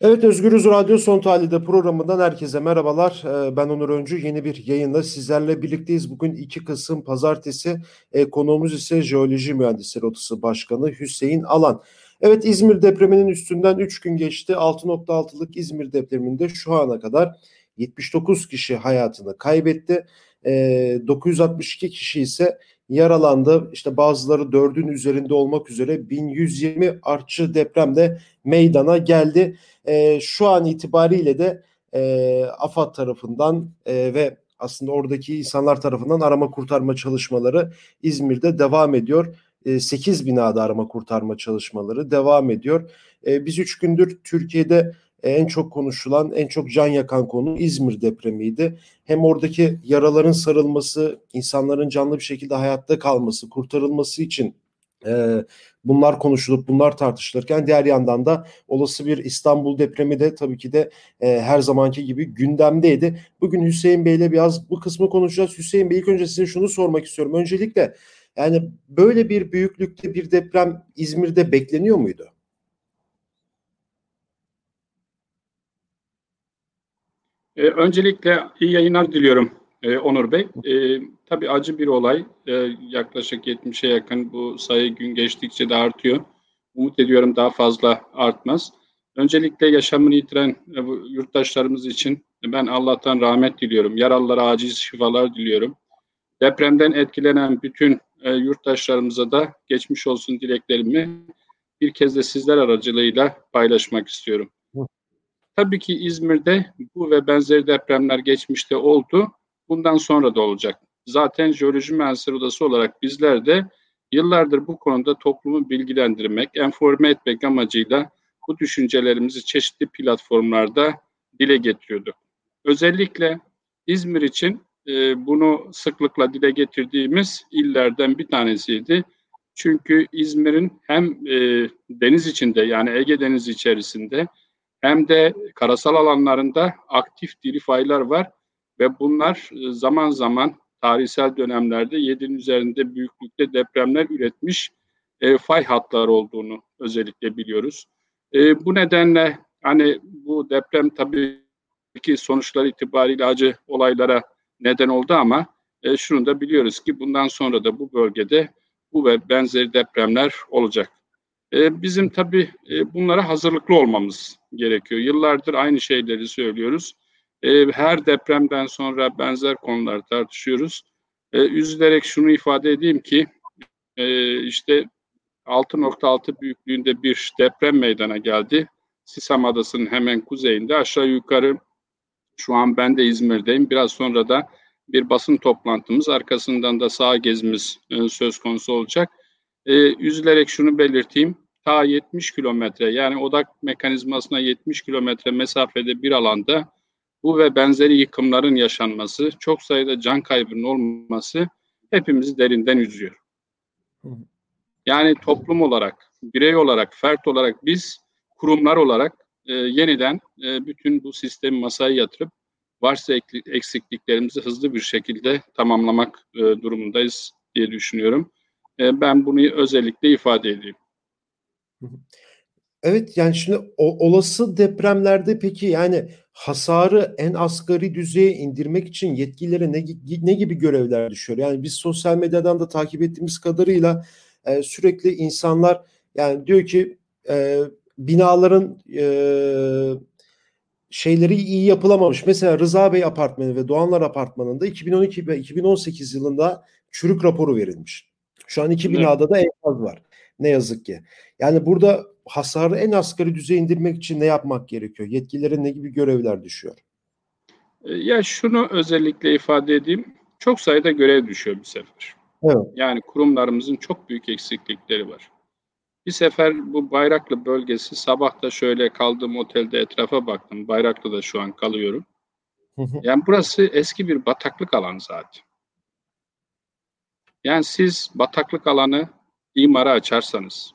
Evet Özgürüz Radyo Son Tahlil'de programından herkese merhabalar. Ee, ben Onur Öncü. Yeni bir yayında sizlerle birlikteyiz. Bugün 2 Kasım Pazartesi. Konuğumuz ise Jeoloji Mühendisleri Odası Başkanı Hüseyin Alan. Evet İzmir depreminin üstünden 3 gün geçti. 6.6'lık İzmir depreminde şu ana kadar 79 kişi hayatını kaybetti. E, 962 kişi ise yaralandı. İşte bazıları dördün üzerinde olmak üzere 1120 artçı depremde meydana geldi. E, şu an itibariyle de e, AFAD tarafından e, ve aslında oradaki insanlar tarafından arama kurtarma çalışmaları İzmir'de devam ediyor. 8 binada arama kurtarma çalışmaları devam ediyor. Biz 3 gündür Türkiye'de en çok konuşulan, en çok can yakan konu İzmir depremiydi. Hem oradaki yaraların sarılması, insanların canlı bir şekilde hayatta kalması, kurtarılması için e, bunlar konuşulup bunlar tartışılırken diğer yandan da olası bir İstanbul depremi de tabii ki de e, her zamanki gibi gündemdeydi. Bugün Hüseyin Bey ile biraz bu kısmı konuşacağız. Hüseyin Bey ilk önce size şunu sormak istiyorum. Öncelikle yani böyle bir büyüklükte bir deprem İzmir'de bekleniyor muydu? Ee, öncelikle iyi yayınlar diliyorum e, Onur Bey. E, tabii acı bir olay. E, yaklaşık 70'e yakın bu sayı gün geçtikçe de artıyor. Umut ediyorum daha fazla artmaz. Öncelikle yaşamını yitiren e, yurttaşlarımız için ben Allah'tan rahmet diliyorum. Yaralılara acil şifalar diliyorum. Depremden etkilenen bütün e, yurttaşlarımıza da geçmiş olsun dileklerimi bir kez de sizler aracılığıyla paylaşmak istiyorum. Tabii ki İzmir'de bu ve benzeri depremler geçmişte oldu. Bundan sonra da olacak. Zaten Jeoloji Mühendisleri Odası olarak bizler de yıllardır bu konuda toplumu bilgilendirmek, enforme etmek amacıyla bu düşüncelerimizi çeşitli platformlarda dile getiriyorduk. Özellikle İzmir için e, bunu sıklıkla dile getirdiğimiz illerden bir tanesiydi. Çünkü İzmir'in hem e, deniz içinde yani Ege Denizi içerisinde hem de karasal alanlarında aktif diri faylar var ve bunlar e, zaman zaman tarihsel dönemlerde 7'nin üzerinde büyüklükte depremler üretmiş e, fay hatları olduğunu özellikle biliyoruz. E, bu nedenle hani bu deprem tabii ki sonuçlar itibariyle acı olaylara neden oldu ama e, şunu da biliyoruz ki bundan sonra da bu bölgede bu ve benzeri depremler olacak. E, bizim tabii e, bunlara hazırlıklı olmamız gerekiyor. Yıllardır aynı şeyleri söylüyoruz. E, her depremden sonra benzer konular tartışıyoruz. Üzülerek şunu ifade edeyim ki işte 6.6 büyüklüğünde bir deprem meydana geldi. Sisam Adası'nın hemen kuzeyinde aşağı yukarı şu an ben de İzmir'deyim. Biraz sonra da bir basın toplantımız arkasından da sağ gezimiz söz konusu olacak. E, üzülerek şunu belirteyim. Ta 70 kilometre yani odak mekanizmasına 70 kilometre mesafede bir alanda bu ve benzeri yıkımların yaşanması, çok sayıda can kaybının olması hepimizi derinden üzüyor. Yani toplum olarak, birey olarak, fert olarak biz kurumlar olarak e, yeniden e, bütün bu sistemi masaya yatırıp varsa eksikliklerimizi hızlı bir şekilde tamamlamak e, durumundayız diye düşünüyorum. E, ben bunu özellikle ifade edeyim. Evet yani şimdi o, olası depremlerde peki yani hasarı en asgari düzeye indirmek için yetkililere ne, ne gibi görevler düşüyor? Yani biz sosyal medyadan da takip ettiğimiz kadarıyla e, sürekli insanlar yani diyor ki e, binaların e, şeyleri iyi yapılamamış. Mesela Rıza Bey Apartmanı ve Doğanlar Apartmanı'nda 2012 ve 2018 yılında çürük raporu verilmiş. Şu an iki binada da enkaz var. Ne yazık ki. Yani burada hasarı en asgari düzeye indirmek için ne yapmak gerekiyor? Yetkililere ne gibi görevler düşüyor? E, ya şunu özellikle ifade edeyim. Çok sayıda görev düşüyor bir sefer. Evet. Yani kurumlarımızın çok büyük eksiklikleri var. Bir sefer bu Bayraklı bölgesi sabah da şöyle kaldığım otelde etrafa baktım. Bayraklı'da şu an kalıyorum. Yani burası eski bir bataklık alanı zaten. Yani siz bataklık alanı imara açarsanız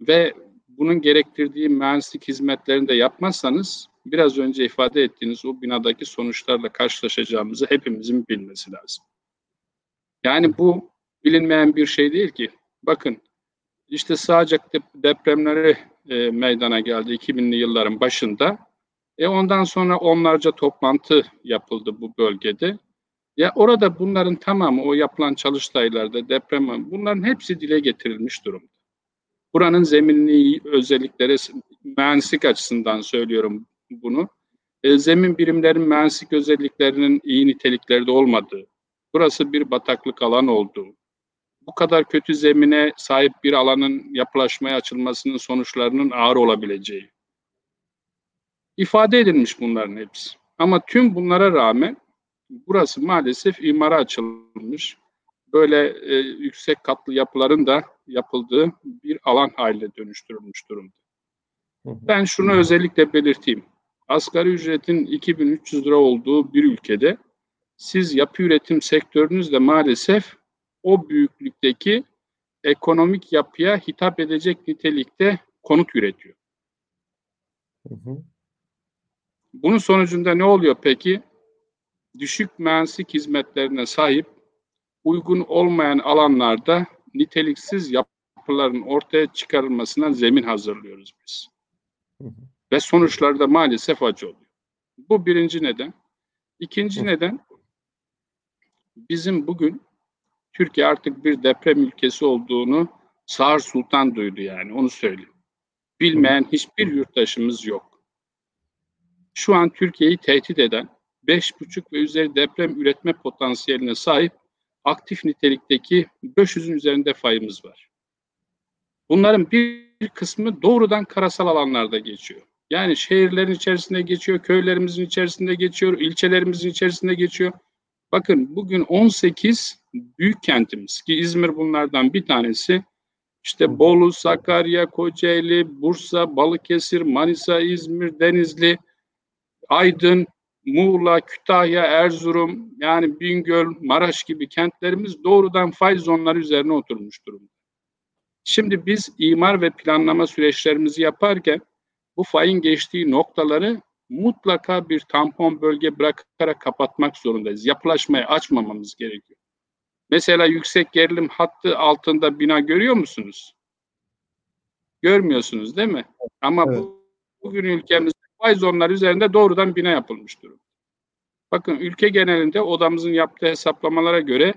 ve bunun gerektirdiği mühendislik hizmetlerini de yapmazsanız biraz önce ifade ettiğiniz o binadaki sonuçlarla karşılaşacağımızı hepimizin bilmesi lazım. Yani bu bilinmeyen bir şey değil ki. Bakın işte sadece depremleri e, meydana geldi 2000'li yılların başında. E ondan sonra onlarca toplantı yapıldı bu bölgede. Ya orada bunların tamamı o yapılan çalıştaylarda deprem bunların hepsi dile getirilmiş durumda. Buranın zeminli özellikleri mühendislik açısından söylüyorum bunu. E, zemin birimlerin mühendislik özelliklerinin iyi niteliklerde olmadığı, burası bir bataklık alan olduğu, bu kadar kötü zemine sahip bir alanın yapılaşmaya açılmasının sonuçlarının ağır olabileceği ifade edilmiş bunların hepsi. Ama tüm bunlara rağmen burası maalesef imara açılmış. Böyle e, yüksek katlı yapıların da yapıldığı bir alan haline dönüştürülmüş durumda. Ben şunu özellikle belirteyim. Asgari ücretin 2300 lira olduğu bir ülkede siz yapı üretim sektörünüzde maalesef o büyüklükteki ekonomik yapıya hitap edecek nitelikte konut üretiyor. Hı hı. Bunun sonucunda ne oluyor peki? Düşük mühendislik hizmetlerine sahip uygun olmayan alanlarda niteliksiz yapıların ortaya çıkarılmasına zemin hazırlıyoruz biz. Hı hı. Ve sonuçları da maalesef acı oluyor. Bu birinci neden. İkinci hı. neden bizim bugün Türkiye artık bir deprem ülkesi olduğunu Sağır Sultan duydu yani onu söyleyeyim. Bilmeyen hiçbir yurttaşımız yok. Şu an Türkiye'yi tehdit eden 5,5 ve üzeri deprem üretme potansiyeline sahip aktif nitelikteki 500'ün üzerinde fayımız var. Bunların bir kısmı doğrudan karasal alanlarda geçiyor. Yani şehirlerin içerisinde geçiyor, köylerimizin içerisinde geçiyor, ilçelerimizin içerisinde geçiyor. Bakın bugün 18 büyük kentimiz ki İzmir bunlardan bir tanesi. İşte Bolu, Sakarya, Kocaeli, Bursa, Balıkesir, Manisa, İzmir, Denizli, Aydın, Muğla, Kütahya, Erzurum, yani Bingöl, Maraş gibi kentlerimiz doğrudan fay zonları üzerine oturmuş durumda. Şimdi biz imar ve planlama süreçlerimizi yaparken bu fayın geçtiği noktaları mutlaka bir tampon bölge bırakarak kapatmak zorundayız. Yapılaşmayı açmamamız gerekiyor. Mesela yüksek gerilim hattı altında bina görüyor musunuz? Görmüyorsunuz değil mi? Ama evet. bu, bugün ülkemizde fay zonları üzerinde doğrudan bina yapılmış durum. Bakın ülke genelinde odamızın yaptığı hesaplamalara göre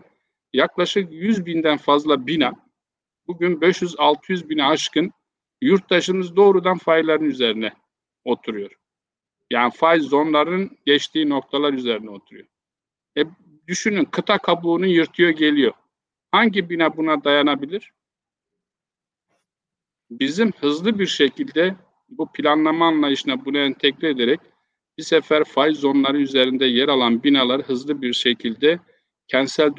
yaklaşık 100 binden fazla bina, bugün 500-600 bine aşkın yurttaşımız doğrudan fayların üzerine oturuyor. Yani faiz zonların geçtiği noktalar üzerine oturuyor. E, düşünün kıta kabuğunu yırtıyor geliyor. Hangi bina buna dayanabilir? Bizim hızlı bir şekilde bu planlama anlayışına bunu entegre ederek bir sefer faiz zonları üzerinde yer alan binalar hızlı bir şekilde kentsel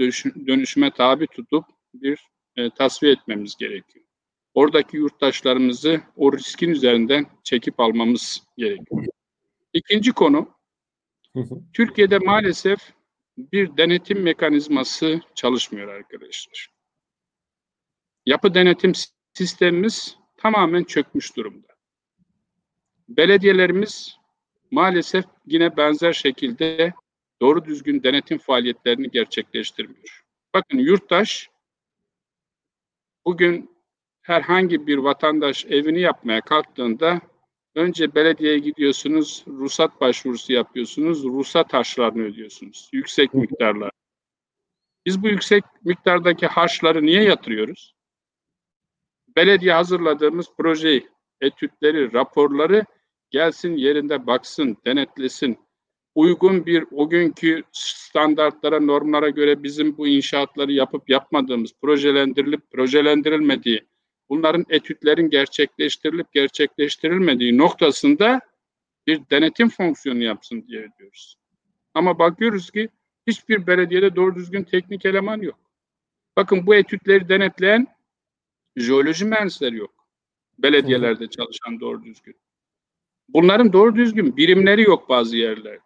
dönüşüme tabi tutup bir e, tasfiye etmemiz gerekiyor. Oradaki yurttaşlarımızı o riskin üzerinden çekip almamız gerekiyor. İkinci konu, Türkiye'de maalesef bir denetim mekanizması çalışmıyor arkadaşlar. Yapı denetim sistemimiz tamamen çökmüş durumda. Belediyelerimiz maalesef yine benzer şekilde doğru düzgün denetim faaliyetlerini gerçekleştirmiyor. Bakın yurttaş bugün herhangi bir vatandaş evini yapmaya kalktığında Önce belediyeye gidiyorsunuz, ruhsat başvurusu yapıyorsunuz, ruhsat harçlarını ödüyorsunuz. Yüksek miktarlar. Biz bu yüksek miktardaki harçları niye yatırıyoruz? Belediye hazırladığımız projeyi, etütleri, raporları gelsin yerinde baksın, denetlesin. Uygun bir o günkü standartlara, normlara göre bizim bu inşaatları yapıp yapmadığımız, projelendirilip projelendirilmediği, bunların etütlerin gerçekleştirilip gerçekleştirilmediği noktasında bir denetim fonksiyonu yapsın diye diyoruz. Ama bakıyoruz ki hiçbir belediyede doğru düzgün teknik eleman yok. Bakın bu etütleri denetleyen jeoloji mühendisleri yok. Belediyelerde çalışan doğru düzgün. Bunların doğru düzgün birimleri yok bazı yerlerde.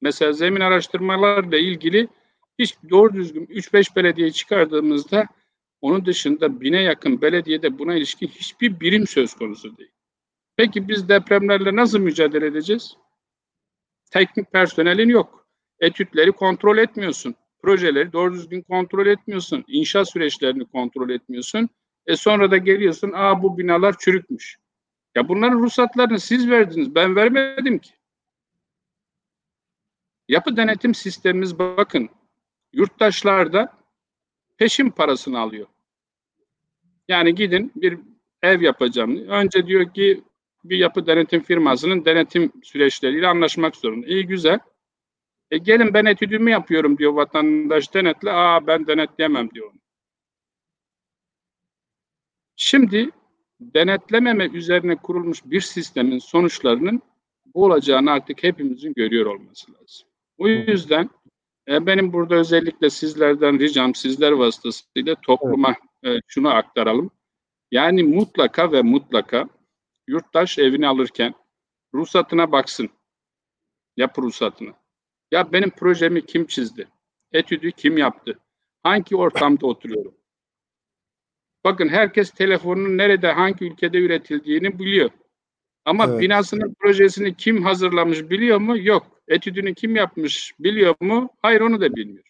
Mesela zemin araştırmalarla ilgili hiç doğru düzgün 3-5 belediye çıkardığımızda onun dışında bine yakın belediyede buna ilişkin hiçbir birim söz konusu değil. Peki biz depremlerle nasıl mücadele edeceğiz? Teknik personelin yok. Etütleri kontrol etmiyorsun. Projeleri doğru düzgün kontrol etmiyorsun. İnşaat süreçlerini kontrol etmiyorsun. E sonra da geliyorsun, aa bu binalar çürükmüş. Ya bunların ruhsatlarını siz verdiniz. Ben vermedim ki. Yapı denetim sistemimiz bakın yurttaşlarda peşin parasını alıyor. Yani gidin bir ev yapacağım. Önce diyor ki bir yapı denetim firmasının denetim süreçleriyle anlaşmak zorunda. İyi güzel. E gelin ben etüdümü yapıyorum diyor vatandaş denetle. Aa ben denetleyemem diyor. Şimdi denetlememe üzerine kurulmuş bir sistemin sonuçlarının bu olacağını artık hepimizin görüyor olması lazım. O yüzden e, benim burada özellikle sizlerden ricam, sizler vasıtasıyla topluma e, şunu aktaralım. Yani mutlaka ve mutlaka yurttaş evini alırken ruhsatına baksın. Yapı ruhsatına. Ya benim projemi kim çizdi? Etüdü kim yaptı? Hangi ortamda oturuyorum? Bakın herkes telefonun nerede, hangi ülkede üretildiğini biliyor. Ama evet. binasının projesini kim hazırlamış biliyor mu? Yok. Etüdünü kim yapmış biliyor mu? Hayır onu da bilmiyor.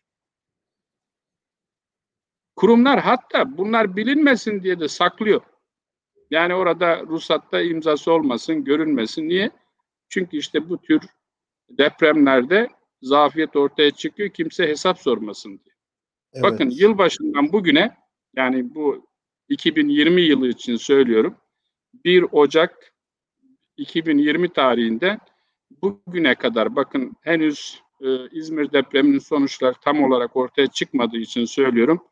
Kurumlar hatta bunlar bilinmesin diye de saklıyor. Yani orada ruhsatta imzası olmasın, görünmesin. Niye? Çünkü işte bu tür depremlerde zafiyet ortaya çıkıyor. Kimse hesap sormasın diye. Evet. Bakın yılbaşından bugüne yani bu 2020 yılı için söylüyorum. 1 Ocak 2020 tarihinde bugüne kadar bakın henüz e, İzmir depreminin sonuçları tam olarak ortaya çıkmadığı için söylüyorum.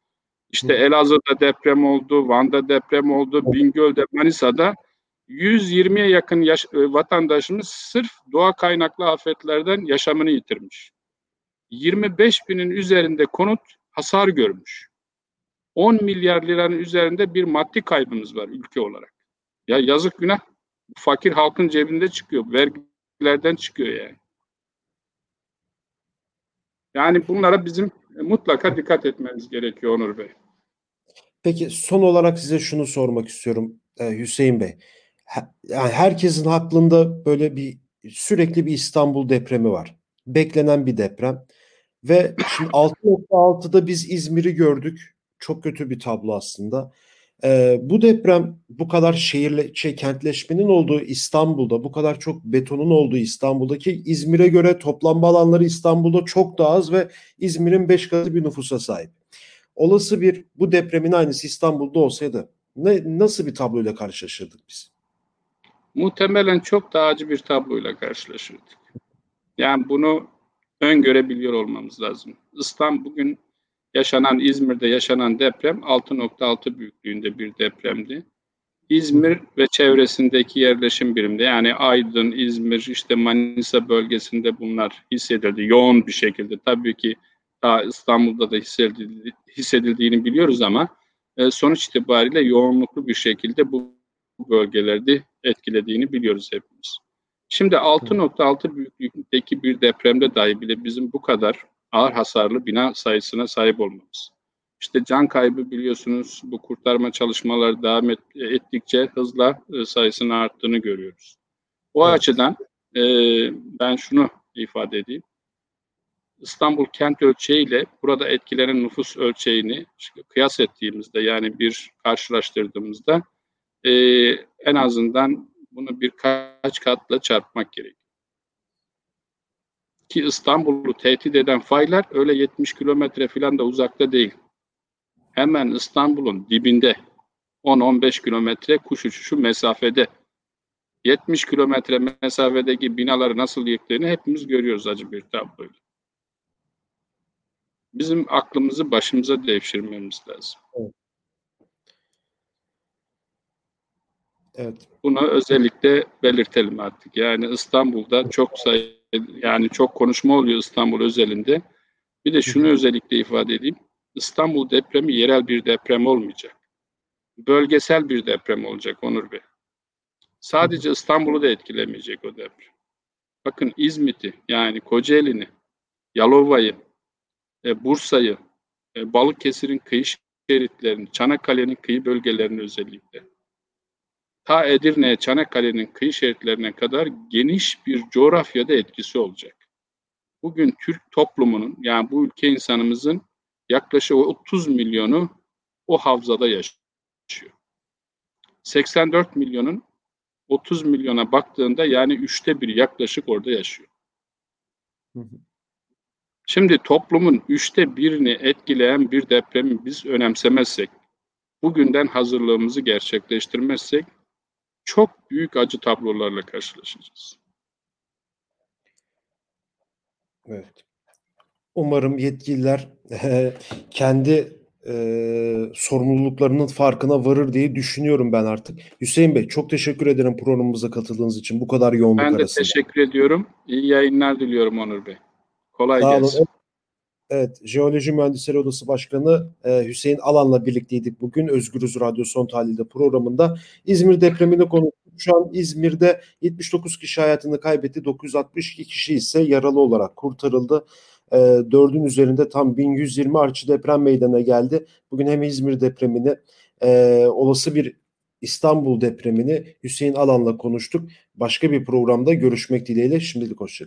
İşte Elazığ'da deprem oldu, Van'da deprem oldu, Bingöl'de, Manisa'da 120'ye yakın yaş- e, vatandaşımız sırf doğa kaynaklı afetlerden yaşamını yitirmiş. 25 binin üzerinde konut hasar görmüş. 10 milyar liranın üzerinde bir maddi kaybımız var ülke olarak. Ya yazık günah. Fakir halkın cebinde çıkıyor. Vergilerden çıkıyor yani. Yani bunlara bizim mutlaka dikkat etmemiz gerekiyor Onur Bey. Peki son olarak size şunu sormak istiyorum Hüseyin Bey. Yani herkesin aklında böyle bir sürekli bir İstanbul depremi var. Beklenen bir deprem. Ve şimdi 6.6'da biz İzmir'i gördük. Çok kötü bir tablo aslında. Ee, bu deprem bu kadar şehirle şey kentleşmenin olduğu İstanbul'da bu kadar çok betonun olduğu İstanbul'daki İzmir'e göre toplanma alanları İstanbul'da çok daha az ve İzmir'in 5 katı bir nüfusa sahip. Olası bir bu depremin aynısı İstanbul'da olsaydı ne, nasıl bir tabloyla karşılaşırdık biz? Muhtemelen çok daha acı bir tabloyla karşılaşırdık. Yani bunu öngörebiliyor olmamız lazım. İstanbul bugün yaşanan İzmir'de yaşanan deprem 6.6 büyüklüğünde bir depremdi. İzmir ve çevresindeki yerleşim birimde yani Aydın, İzmir, işte Manisa bölgesinde bunlar hissedildi yoğun bir şekilde. Tabii ki daha İstanbul'da da hissedildi, hissedildiğini biliyoruz ama e, sonuç itibariyle yoğunluklu bir şekilde bu bölgelerde etkilediğini biliyoruz hepimiz. Şimdi 6.6 büyüklükteki bir depremde dahi bile bizim bu kadar ağır hasarlı bina sayısına sahip olmamız. İşte can kaybı biliyorsunuz bu kurtarma çalışmaları devam et, ettikçe hızla e, sayısının arttığını görüyoruz. O evet. açıdan e, ben şunu ifade edeyim. İstanbul kent ölçeğiyle burada etkilenen nüfus ölçeğini kıyas ettiğimizde yani bir karşılaştırdığımızda e, en azından bunu birkaç katla çarpmak gerekiyor. Ki İstanbul'u tehdit eden faylar öyle 70 kilometre falan da uzakta değil. Hemen İstanbul'un dibinde 10-15 kilometre kuş uçuşu mesafede 70 kilometre mesafedeki binaları nasıl yıktığını hepimiz görüyoruz acı bir tabloyla. Bizim aklımızı başımıza devşirmemiz lazım. Evet. Evet. Bunu özellikle belirtelim artık. Yani İstanbul'da çok sayı yani çok konuşma oluyor İstanbul özelinde. Bir de şunu özellikle ifade edeyim. İstanbul depremi yerel bir deprem olmayacak. Bölgesel bir deprem olacak Onur Bey. Sadece İstanbul'u da etkilemeyecek o deprem. Bakın İzmit'i yani Kocaeli'ni, Yalova'yı, e, Bursa'yı, e, Balıkesir'in kıyı şeritlerini, Çanakkale'nin kıyı bölgelerini özellikle ta Edirne, Çanakkale'nin kıyı şeritlerine kadar geniş bir coğrafyada etkisi olacak. Bugün Türk toplumunun yani bu ülke insanımızın yaklaşık 30 milyonu o havzada yaşıyor. 84 milyonun 30 milyona baktığında yani üçte bir yaklaşık orada yaşıyor. Hı hı. Şimdi toplumun üçte birini etkileyen bir depremi biz önemsemezsek, bugünden hazırlığımızı gerçekleştirmezsek çok büyük acı tablolarla karşılaşacağız. Evet. Umarım yetkililer kendi eee, sorumluluklarının farkına varır diye düşünüyorum ben artık. Hüseyin Bey çok teşekkür ederim programımıza katıldığınız için bu kadar yoğunluk Ben de arasında. teşekkür ediyorum. İyi yayınlar diliyorum Onur Bey. Kolay Sağ olun. Evet, Jeoloji Mühendisleri Odası Başkanı e, Hüseyin Alan'la birlikteydik bugün Özgürüz Radyo Son Tahlil'de programında. İzmir depremini konuştuk. Şu an İzmir'de 79 kişi hayatını kaybetti, 962 kişi ise yaralı olarak kurtarıldı. E, dördün üzerinde tam 1120 artçı deprem meydana geldi. Bugün hem İzmir depremini, e, olası bir İstanbul depremini Hüseyin Alan'la konuştuk. Başka bir programda görüşmek dileğiyle şimdilik hoşçakalın.